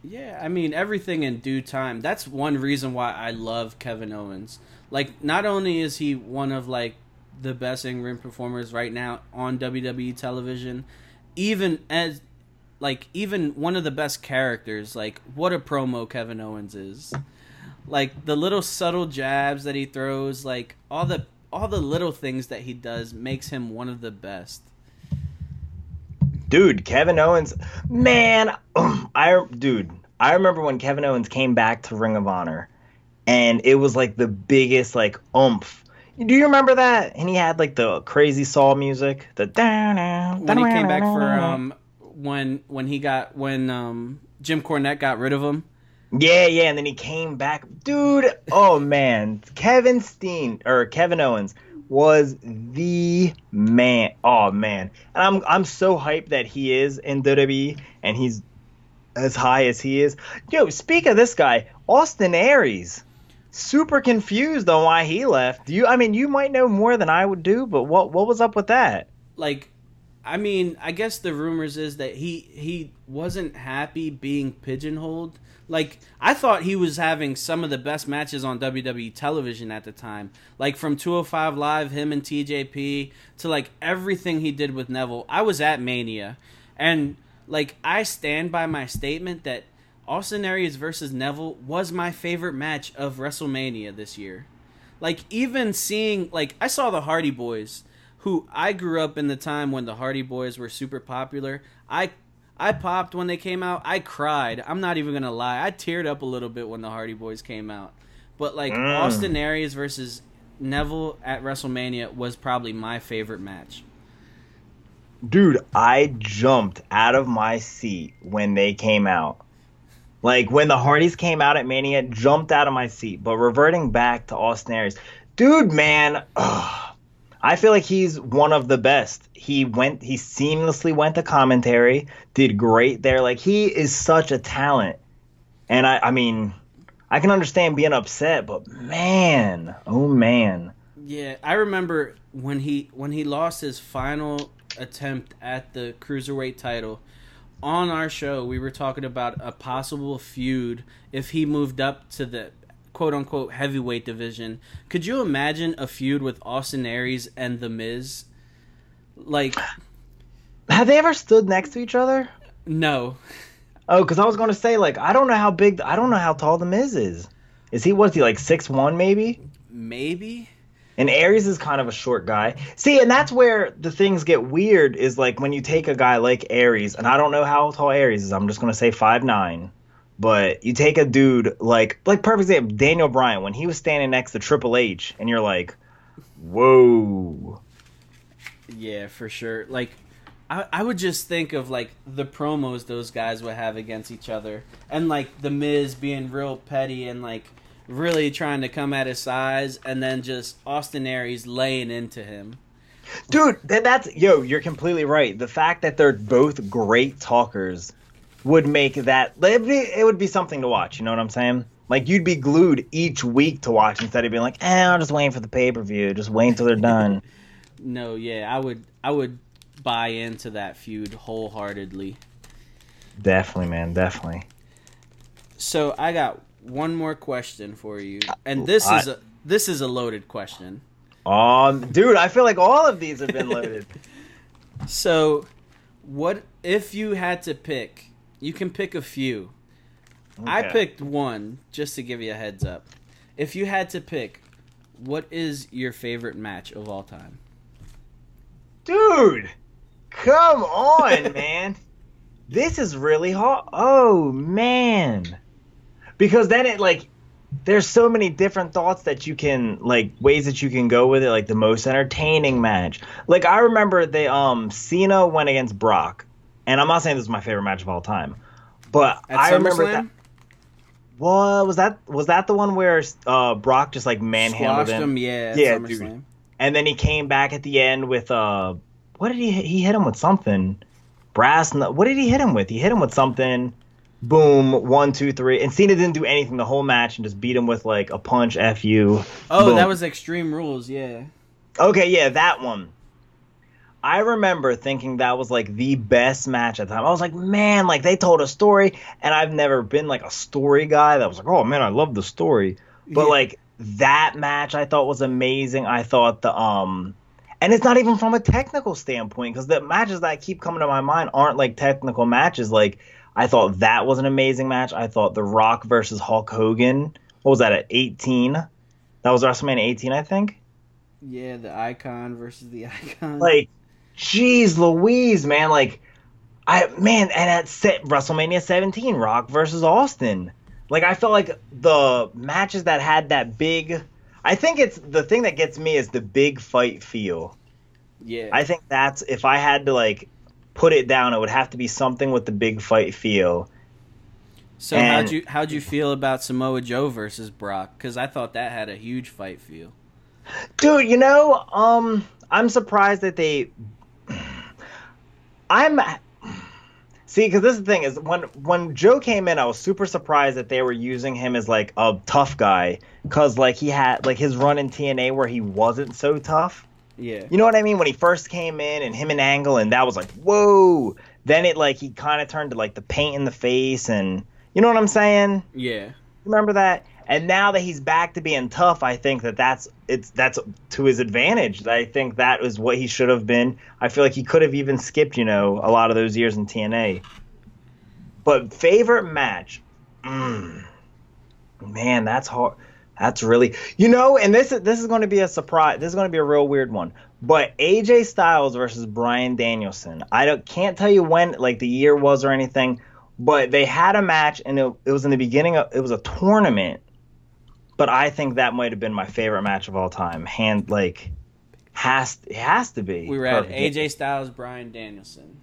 Yeah, I mean everything in due time. That's one reason why I love Kevin Owens. Like, not only is he one of like the best in ring performers right now on WWE television, even as like even one of the best characters. Like, what a promo Kevin Owens is like the little subtle jabs that he throws, like all the all the little things that he does makes him one of the best. Dude, Kevin Owens, man, I dude, I remember when Kevin Owens came back to Ring of Honor, and it was like the biggest like oomph. Do you remember that? And he had like the crazy Saw music, the when he came back for um when when he got when um Jim Cornette got rid of him. Yeah, yeah, and then he came back, dude. Oh man, Kevin Steen or Kevin Owens was the man. Oh man, and I'm I'm so hyped that he is in WWE and he's as high as he is. Yo, speak of this guy, Austin Aries. Super confused on why he left. You, I mean, you might know more than I would do, but what what was up with that? Like, I mean, I guess the rumors is that he he wasn't happy being pigeonholed. Like, I thought he was having some of the best matches on WWE television at the time. Like from 205 Live, him and TJP to like everything he did with Neville. I was at Mania, and like I stand by my statement that Austin Aries versus Neville was my favorite match of WrestleMania this year. Like even seeing like I saw the Hardy Boys, who I grew up in the time when the Hardy Boys were super popular. I I popped when they came out. I cried. I'm not even gonna lie. I teared up a little bit when the Hardy Boys came out. But like mm. Austin Aries versus Neville at WrestleMania was probably my favorite match. Dude, I jumped out of my seat when they came out. Like when the Hardys came out at Mania, jumped out of my seat. But reverting back to Austin Aries, dude, man, ugh, I feel like he's one of the best. He went, he seamlessly went to commentary, did great there. Like he is such a talent, and I, I mean, I can understand being upset, but man, oh man. Yeah, I remember when he when he lost his final attempt at the cruiserweight title. On our show, we were talking about a possible feud if he moved up to the quote unquote heavyweight division. Could you imagine a feud with Austin Aries and The Miz? Like, have they ever stood next to each other? No. Oh, because I was going to say, like, I don't know how big, I don't know how tall The Miz is. Is he, was he, like six one maybe? Maybe. And Aries is kind of a short guy. See, and that's where the things get weird is like when you take a guy like Aries, and I don't know how tall Aries is, I'm just going to say five nine. But you take a dude like like perfect example, Daniel Bryan when he was standing next to Triple H, and you're like, whoa. Yeah, for sure. Like, I I would just think of like the promos those guys would have against each other, and like the Miz being real petty and like really trying to come at his size, and then just Austin Aries laying into him. Dude, that's yo. You're completely right. The fact that they're both great talkers would make that it would be something to watch. You know what I'm saying? Like you'd be glued each week to watch instead of being like, eh, I'm just waiting for the pay per view. Just wait until they're done. no, yeah, I would I would buy into that feud wholeheartedly. Definitely, man, definitely. So I got one more question for you, and this I, is a this is a loaded question. Um, dude, I feel like all of these have been loaded. so, what if you had to pick you can pick a few. Okay. I picked one just to give you a heads up. If you had to pick, what is your favorite match of all time? Dude, come on, man. This is really hard. Oh, man. Because then it, like, there's so many different thoughts that you can like ways that you can go with it like the most entertaining match like i remember they um cena went against brock and I'm not saying this is my favorite match of all time, but At I remember that. What was that? Was that the one where uh, Brock just like manhandled him? him? Yeah, yeah, dude. And then he came back at the end with uh, what did he? He hit him with something, brass. What did he hit him with? He hit him with something. Boom, one, two, three, and Cena didn't do anything the whole match and just beat him with like a punch. Fu. Oh, Boom. that was Extreme Rules. Yeah. Okay, yeah, that one. I remember thinking that was like the best match at the time. I was like, man, like they told a story, and I've never been like a story guy that was like, oh man, I love the story. But yeah. like that match, I thought was amazing. I thought the um, and it's not even from a technical standpoint because the matches that keep coming to my mind aren't like technical matches. Like I thought that was an amazing match. I thought The Rock versus Hulk Hogan. What was that at 18? That was WrestleMania 18, I think. Yeah, the icon versus the icon. Like, jeez, Louise, man. Like, I man, and at set, WrestleMania 17, Rock versus Austin. Like, I felt like the matches that had that big. I think it's the thing that gets me is the big fight feel. yeah. I think that's if I had to like put it down, it would have to be something with the big fight feel. so and- how'd you how'd you feel about Samoa Joe versus Brock? Because I thought that had a huge fight feel. Dude, you know, um, I'm surprised that they. I'm. See, because this is the thing is when when Joe came in, I was super surprised that they were using him as like a tough guy, cause like he had like his run in TNA where he wasn't so tough. Yeah. You know what I mean? When he first came in and him and Angle, and that was like, whoa. Then it like he kind of turned to like the paint in the face, and you know what I'm saying? Yeah. Remember that? And now that he's back to being tough, I think that that's it's that's to his advantage. I think that is what he should have been. I feel like he could have even skipped, you know, a lot of those years in TNA. But favorite match, mm, man, that's hard. That's really, you know, and this is this is going to be a surprise. This is going to be a real weird one. But AJ Styles versus Bryan Danielson. I don't can't tell you when, like the year was or anything, but they had a match and it, it was in the beginning of it was a tournament. But I think that might have been my favorite match of all time. Hand like has it has to be. We were at Perfect. AJ Styles, Bryan Danielson.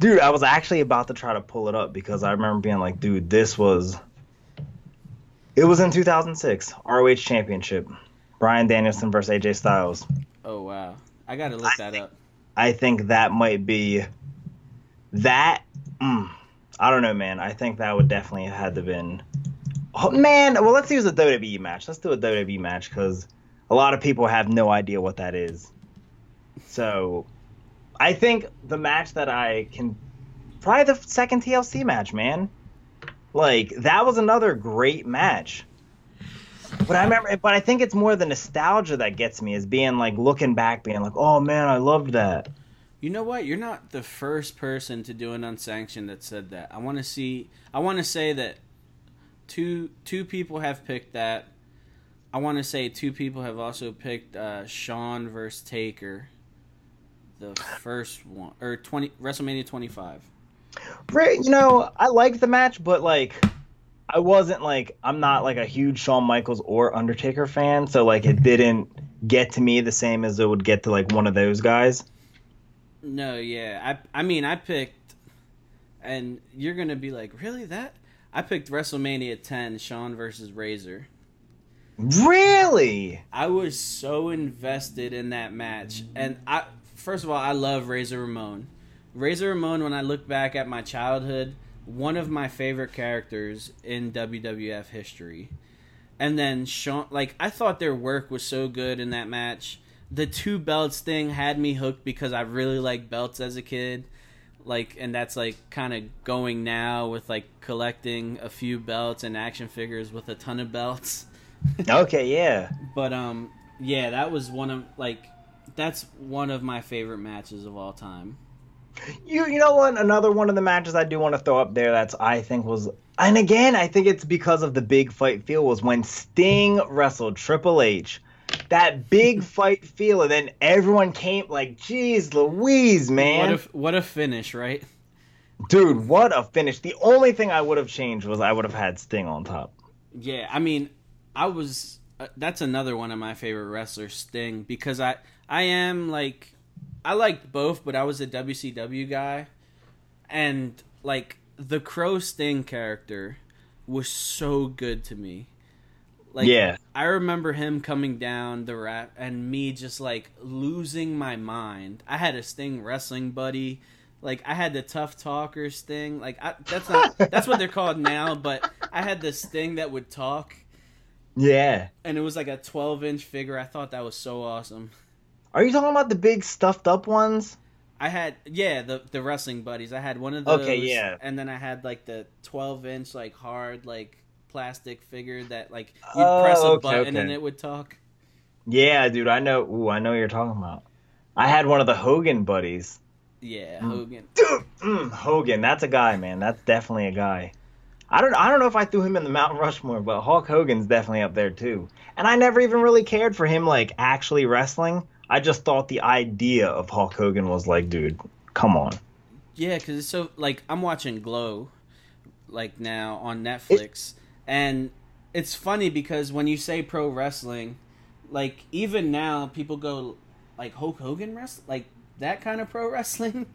Dude, I was actually about to try to pull it up because I remember being like, dude, this was. It was in 2006, ROH Championship. Bryan Danielson versus AJ Styles. Oh wow. I gotta look I that think- up. I think that might be. That. Mm, I don't know, man. I think that would definitely have had to been. Oh, man, well, let's use a WWE match. Let's do a WWE match because a lot of people have no idea what that is. So, I think the match that I can. Probably the second TLC match, man. Like, that was another great match. But I remember, but I think it's more the nostalgia that gets me, is being like looking back, being like, oh man, I loved that. You know what? You're not the first person to do an unsanctioned that said that. I want to see. I want to say that two two people have picked that. I want to say two people have also picked uh, Shawn versus Taker, the first one or twenty WrestleMania 25. Right, You know, I liked the match, but like, I wasn't like, I'm not like a huge Shawn Michaels or Undertaker fan, so like, it didn't get to me the same as it would get to like one of those guys. No, yeah. I I mean, I picked, and you're gonna be like, really that? I picked WrestleMania 10, Shawn versus Razor. Really? I was so invested in that match, and I first of all, I love Razor Ramon. Razor Ramon, when I look back at my childhood, one of my favorite characters in WWF history. And then Shawn, like I thought their work was so good in that match. The two belts thing had me hooked because I really liked belts as a kid. Like, and that's like kind of going now with like collecting a few belts and action figures with a ton of belts. Okay, yeah. But um, yeah, that was one of like that's one of my favorite matches of all time. You you know what? Another one of the matches I do want to throw up there that's I think was and again I think it's because of the big fight feel was when Sting wrestled Triple H. That big fight feel and then everyone came like, geez, Louise, man. What a what a finish, right? Dude, what a finish. The only thing I would have changed was I would have had Sting on top. Yeah, I mean, I was uh, that's another one of my favorite wrestlers, Sting, because I I am like I liked both, but I was a WCW guy, and like the Crow Sting character was so good to me. Like, Yeah. I remember him coming down the rap and me just like losing my mind. I had a Sting wrestling buddy. Like I had the tough talkers thing. Like I, that's not that's what they're called now. But I had this thing that would talk, Yeah. and it was like a 12 inch figure. I thought that was so awesome. Are you talking about the big stuffed up ones? I had yeah the the wrestling buddies. I had one of those. Okay, yeah. And then I had like the 12 inch like hard like plastic figure that like you'd Oh, press a okay, button and okay. it would talk. Yeah, dude, I know. Ooh, I know what you're talking about. I had one of the Hogan buddies. Yeah, Mm. Hogan. Dude, mm, Hogan, that's a guy, man. That's definitely a guy. I don't I don't know if I threw him in the Mount Rushmore, but Hulk Hogan's definitely up there too. And I never even really cared for him like actually wrestling. I just thought the idea of Hulk Hogan was like, dude, come on. Yeah, because it's so like I'm watching Glow, like now on Netflix, it, and it's funny because when you say pro wrestling, like even now people go like Hulk Hogan wrestling, like that kind of pro wrestling.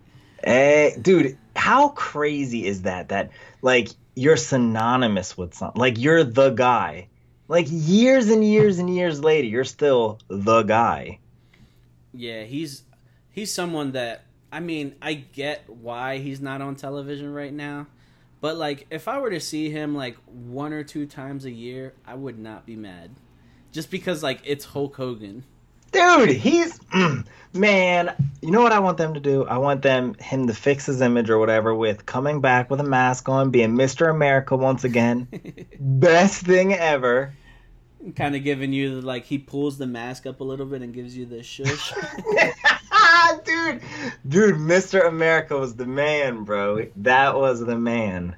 Hey, eh, dude, how crazy is that? That like you're synonymous with something, like you're the guy. Like years and years and years later, you're still the guy. Yeah, he's he's someone that I mean, I get why he's not on television right now, but like if I were to see him like one or two times a year, I would not be mad. Just because like it's Hulk Hogan. Dude, he's mm, man, you know what I want them to do? I want them him to fix his image or whatever with coming back with a mask on, being Mr. America once again. Best thing ever kind of giving you like he pulls the mask up a little bit and gives you the shush. dude, dude, Mr. America was the man, bro. That was the man.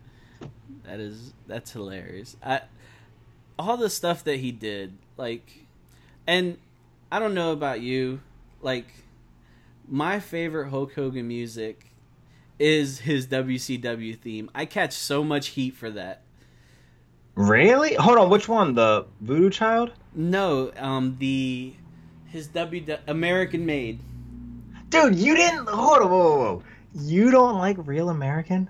That is that's hilarious. I all the stuff that he did, like, and I don't know about you, like, my favorite Hulk Hogan music is his WCW theme. I catch so much heat for that. Really? Hold on, which one? The Voodoo Child? No, um, the his W American Made. Dude, you didn't. Hold on, whoa, whoa, whoa. You don't like Real American?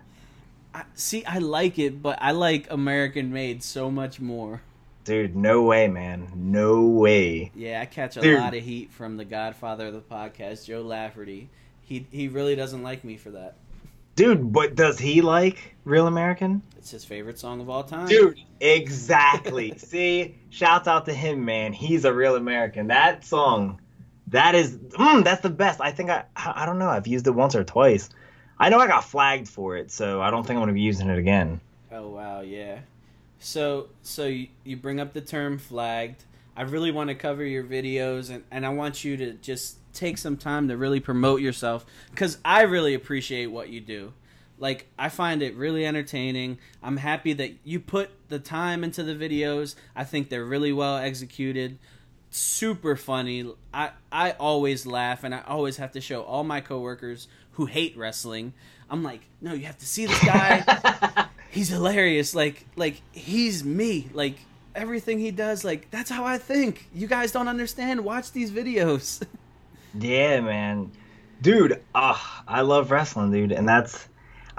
I, see, I like it, but I like American Made so much more. Dude, no way, man. No way. Yeah, I catch a Dude. lot of heat from the Godfather of the podcast, Joe Lafferty. He he really doesn't like me for that. Dude, but does he like Real American? It's his favorite song of all time. Dude, exactly. See, shouts out to him, man. He's a real American. That song, that is, mm, that's the best. I think I, I don't know. I've used it once or twice. I know I got flagged for it, so I don't think I'm gonna be using it again. Oh wow, yeah. So, so you, you bring up the term flagged. I really want to cover your videos, and, and I want you to just take some time to really promote yourself because I really appreciate what you do. Like, I find it really entertaining. I'm happy that you put the time into the videos. I think they're really well executed. Super funny. I, I always laugh, and I always have to show all my coworkers who hate wrestling. I'm like, no, you have to see this guy. he's hilarious. Like, like he's me. Like everything he does. Like that's how I think. You guys don't understand. Watch these videos. Yeah, man. Dude, uh, I love wrestling, dude, and that's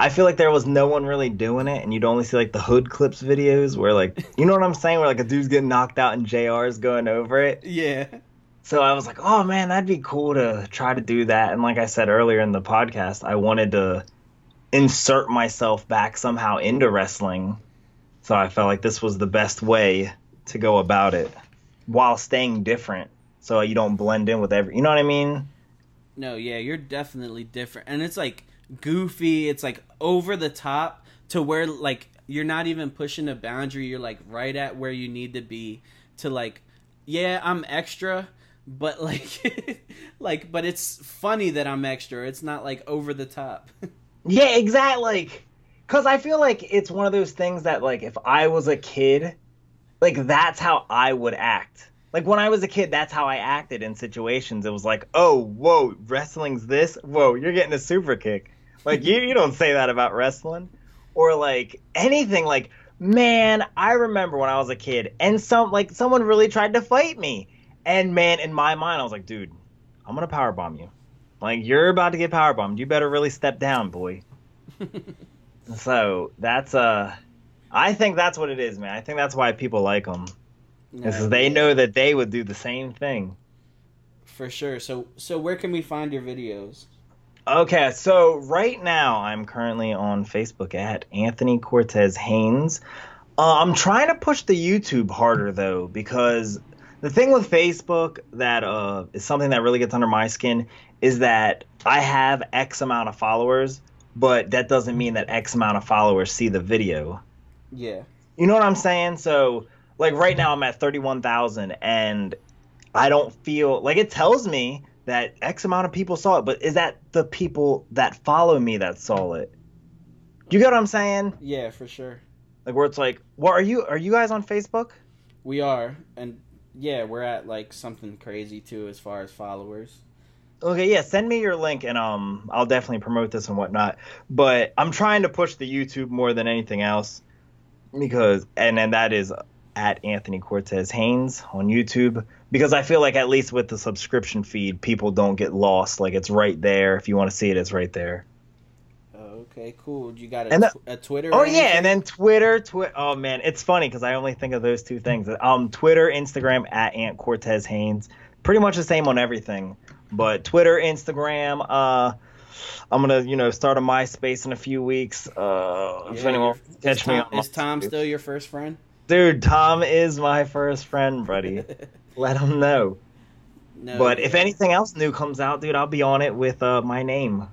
I feel like there was no one really doing it, and you'd only see like the hood clips videos where like you know what I'm saying, where like a dude's getting knocked out and JR's going over it. Yeah. So I was like, oh man, that'd be cool to try to do that. And like I said earlier in the podcast, I wanted to insert myself back somehow into wrestling. So I felt like this was the best way to go about it while staying different so you don't blend in with every. You know what I mean? No, yeah, you're definitely different, and it's like goofy. It's like over the top to where like you're not even pushing a boundary. You're like right at where you need to be to like, yeah, I'm extra, but like, like, but it's funny that I'm extra. It's not like over the top. yeah, exactly. Like, cause I feel like it's one of those things that like if I was a kid, like that's how I would act like when I was a kid, that's how I acted in situations. It was like, oh, whoa, wrestling's this. Whoa, you're getting a super kick. Like you, you don't say that about wrestling, or like anything. Like, man, I remember when I was a kid, and some like someone really tried to fight me, and man, in my mind, I was like, dude, I'm gonna power bomb you. Like you're about to get power bombed. You better really step down, boy. so that's uh, I think that's what it is, man. I think that's why people like them. Because they know that they would do the same thing. For sure. So so where can we find your videos? Okay, so right now I'm currently on Facebook at Anthony Cortez Haynes. Uh, I'm trying to push the YouTube harder though because the thing with Facebook that uh, is something that really gets under my skin is that I have X amount of followers, but that doesn't mean that X amount of followers see the video. Yeah. You know what I'm saying? So like right now I'm at 31,000 and I don't feel like it tells me that X amount of people saw it, but is that the people that follow me that saw it? You get what I'm saying? Yeah, for sure. Like where it's like, what are you? Are you guys on Facebook? We are, and yeah, we're at like something crazy too as far as followers. Okay, yeah, send me your link and um I'll definitely promote this and whatnot. But I'm trying to push the YouTube more than anything else because and and that is at Anthony Cortez Haynes on YouTube because I feel like at least with the subscription feed, people don't get lost. Like it's right there. If you want to see it, it's right there. Okay, cool. You got a, the- tw- a Twitter? Oh yeah, and then Twitter, Twi- Oh man, it's funny because I only think of those two things. Um, Twitter, Instagram at Ant Cortez Haynes. Pretty much the same on everything, but Twitter, Instagram. Uh, I'm gonna you know start a MySpace in a few weeks. Uh, if anyone catch me on is Tom still your first friend? Dude, Tom is my first friend, buddy. Let him know. No. But if anything else new comes out, dude, I'll be on it with uh, my name.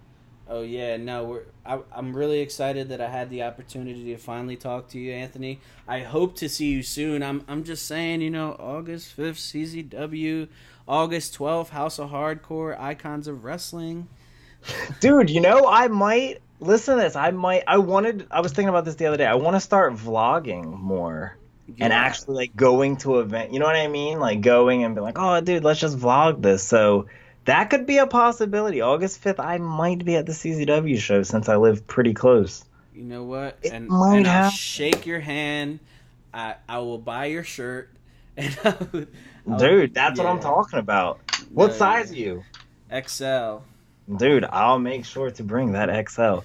Oh yeah, no, we're. I, I'm really excited that I had the opportunity to finally talk to you, Anthony. I hope to see you soon. I'm. I'm just saying, you know, August fifth, CZW, August twelfth, House of Hardcore, Icons of Wrestling. Dude, you know, I might listen to this. I might. I wanted. I was thinking about this the other day. I want to start vlogging more and actually like going to event. You know what I mean? Like going and be like, oh, dude, let's just vlog this. So that could be a possibility. August fifth, I might be at the CZW show since I live pretty close. You know what? It and might and I'll shake your hand. I I will buy your shirt. And I would- I would- Dude, that's what I'm talking about. What No, size yeah. are you? XL. Dude, I'll make sure to bring that XL.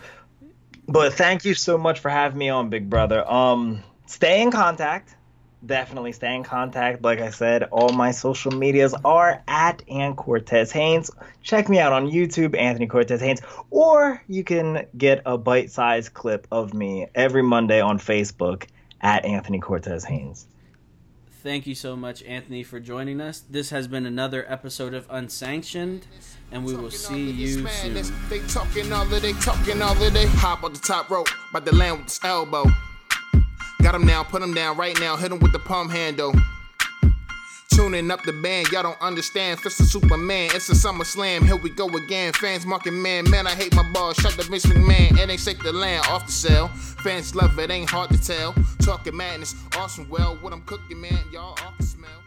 But thank you so much for having me on, big brother. Um, stay in contact. Definitely stay in contact. Like I said, all my social medias are at Ant Cortez Haynes. Check me out on YouTube, Anthony Cortez Haynes, or you can get a bite-sized clip of me every Monday on Facebook at Anthony Cortez Haynes. Thank you so much, Anthony, for joining us. This has been another episode of Unsanctioned, and we will see you soon. They talking all of they talking all of they hop on the top rope, about to land with this elbow. Got him now, put him down right now, hit him with the palm handle. Tuning up the band, y'all don't understand. Fist of Superman, it's a summer slam. Here we go again. Fans marking man, man, I hate my balls. Shut the Vince McMahon, it ain't shake the land off the cell. Fans love it, ain't hard to tell. Talking madness, awesome. Well, what I'm cooking, man, y'all off the smell.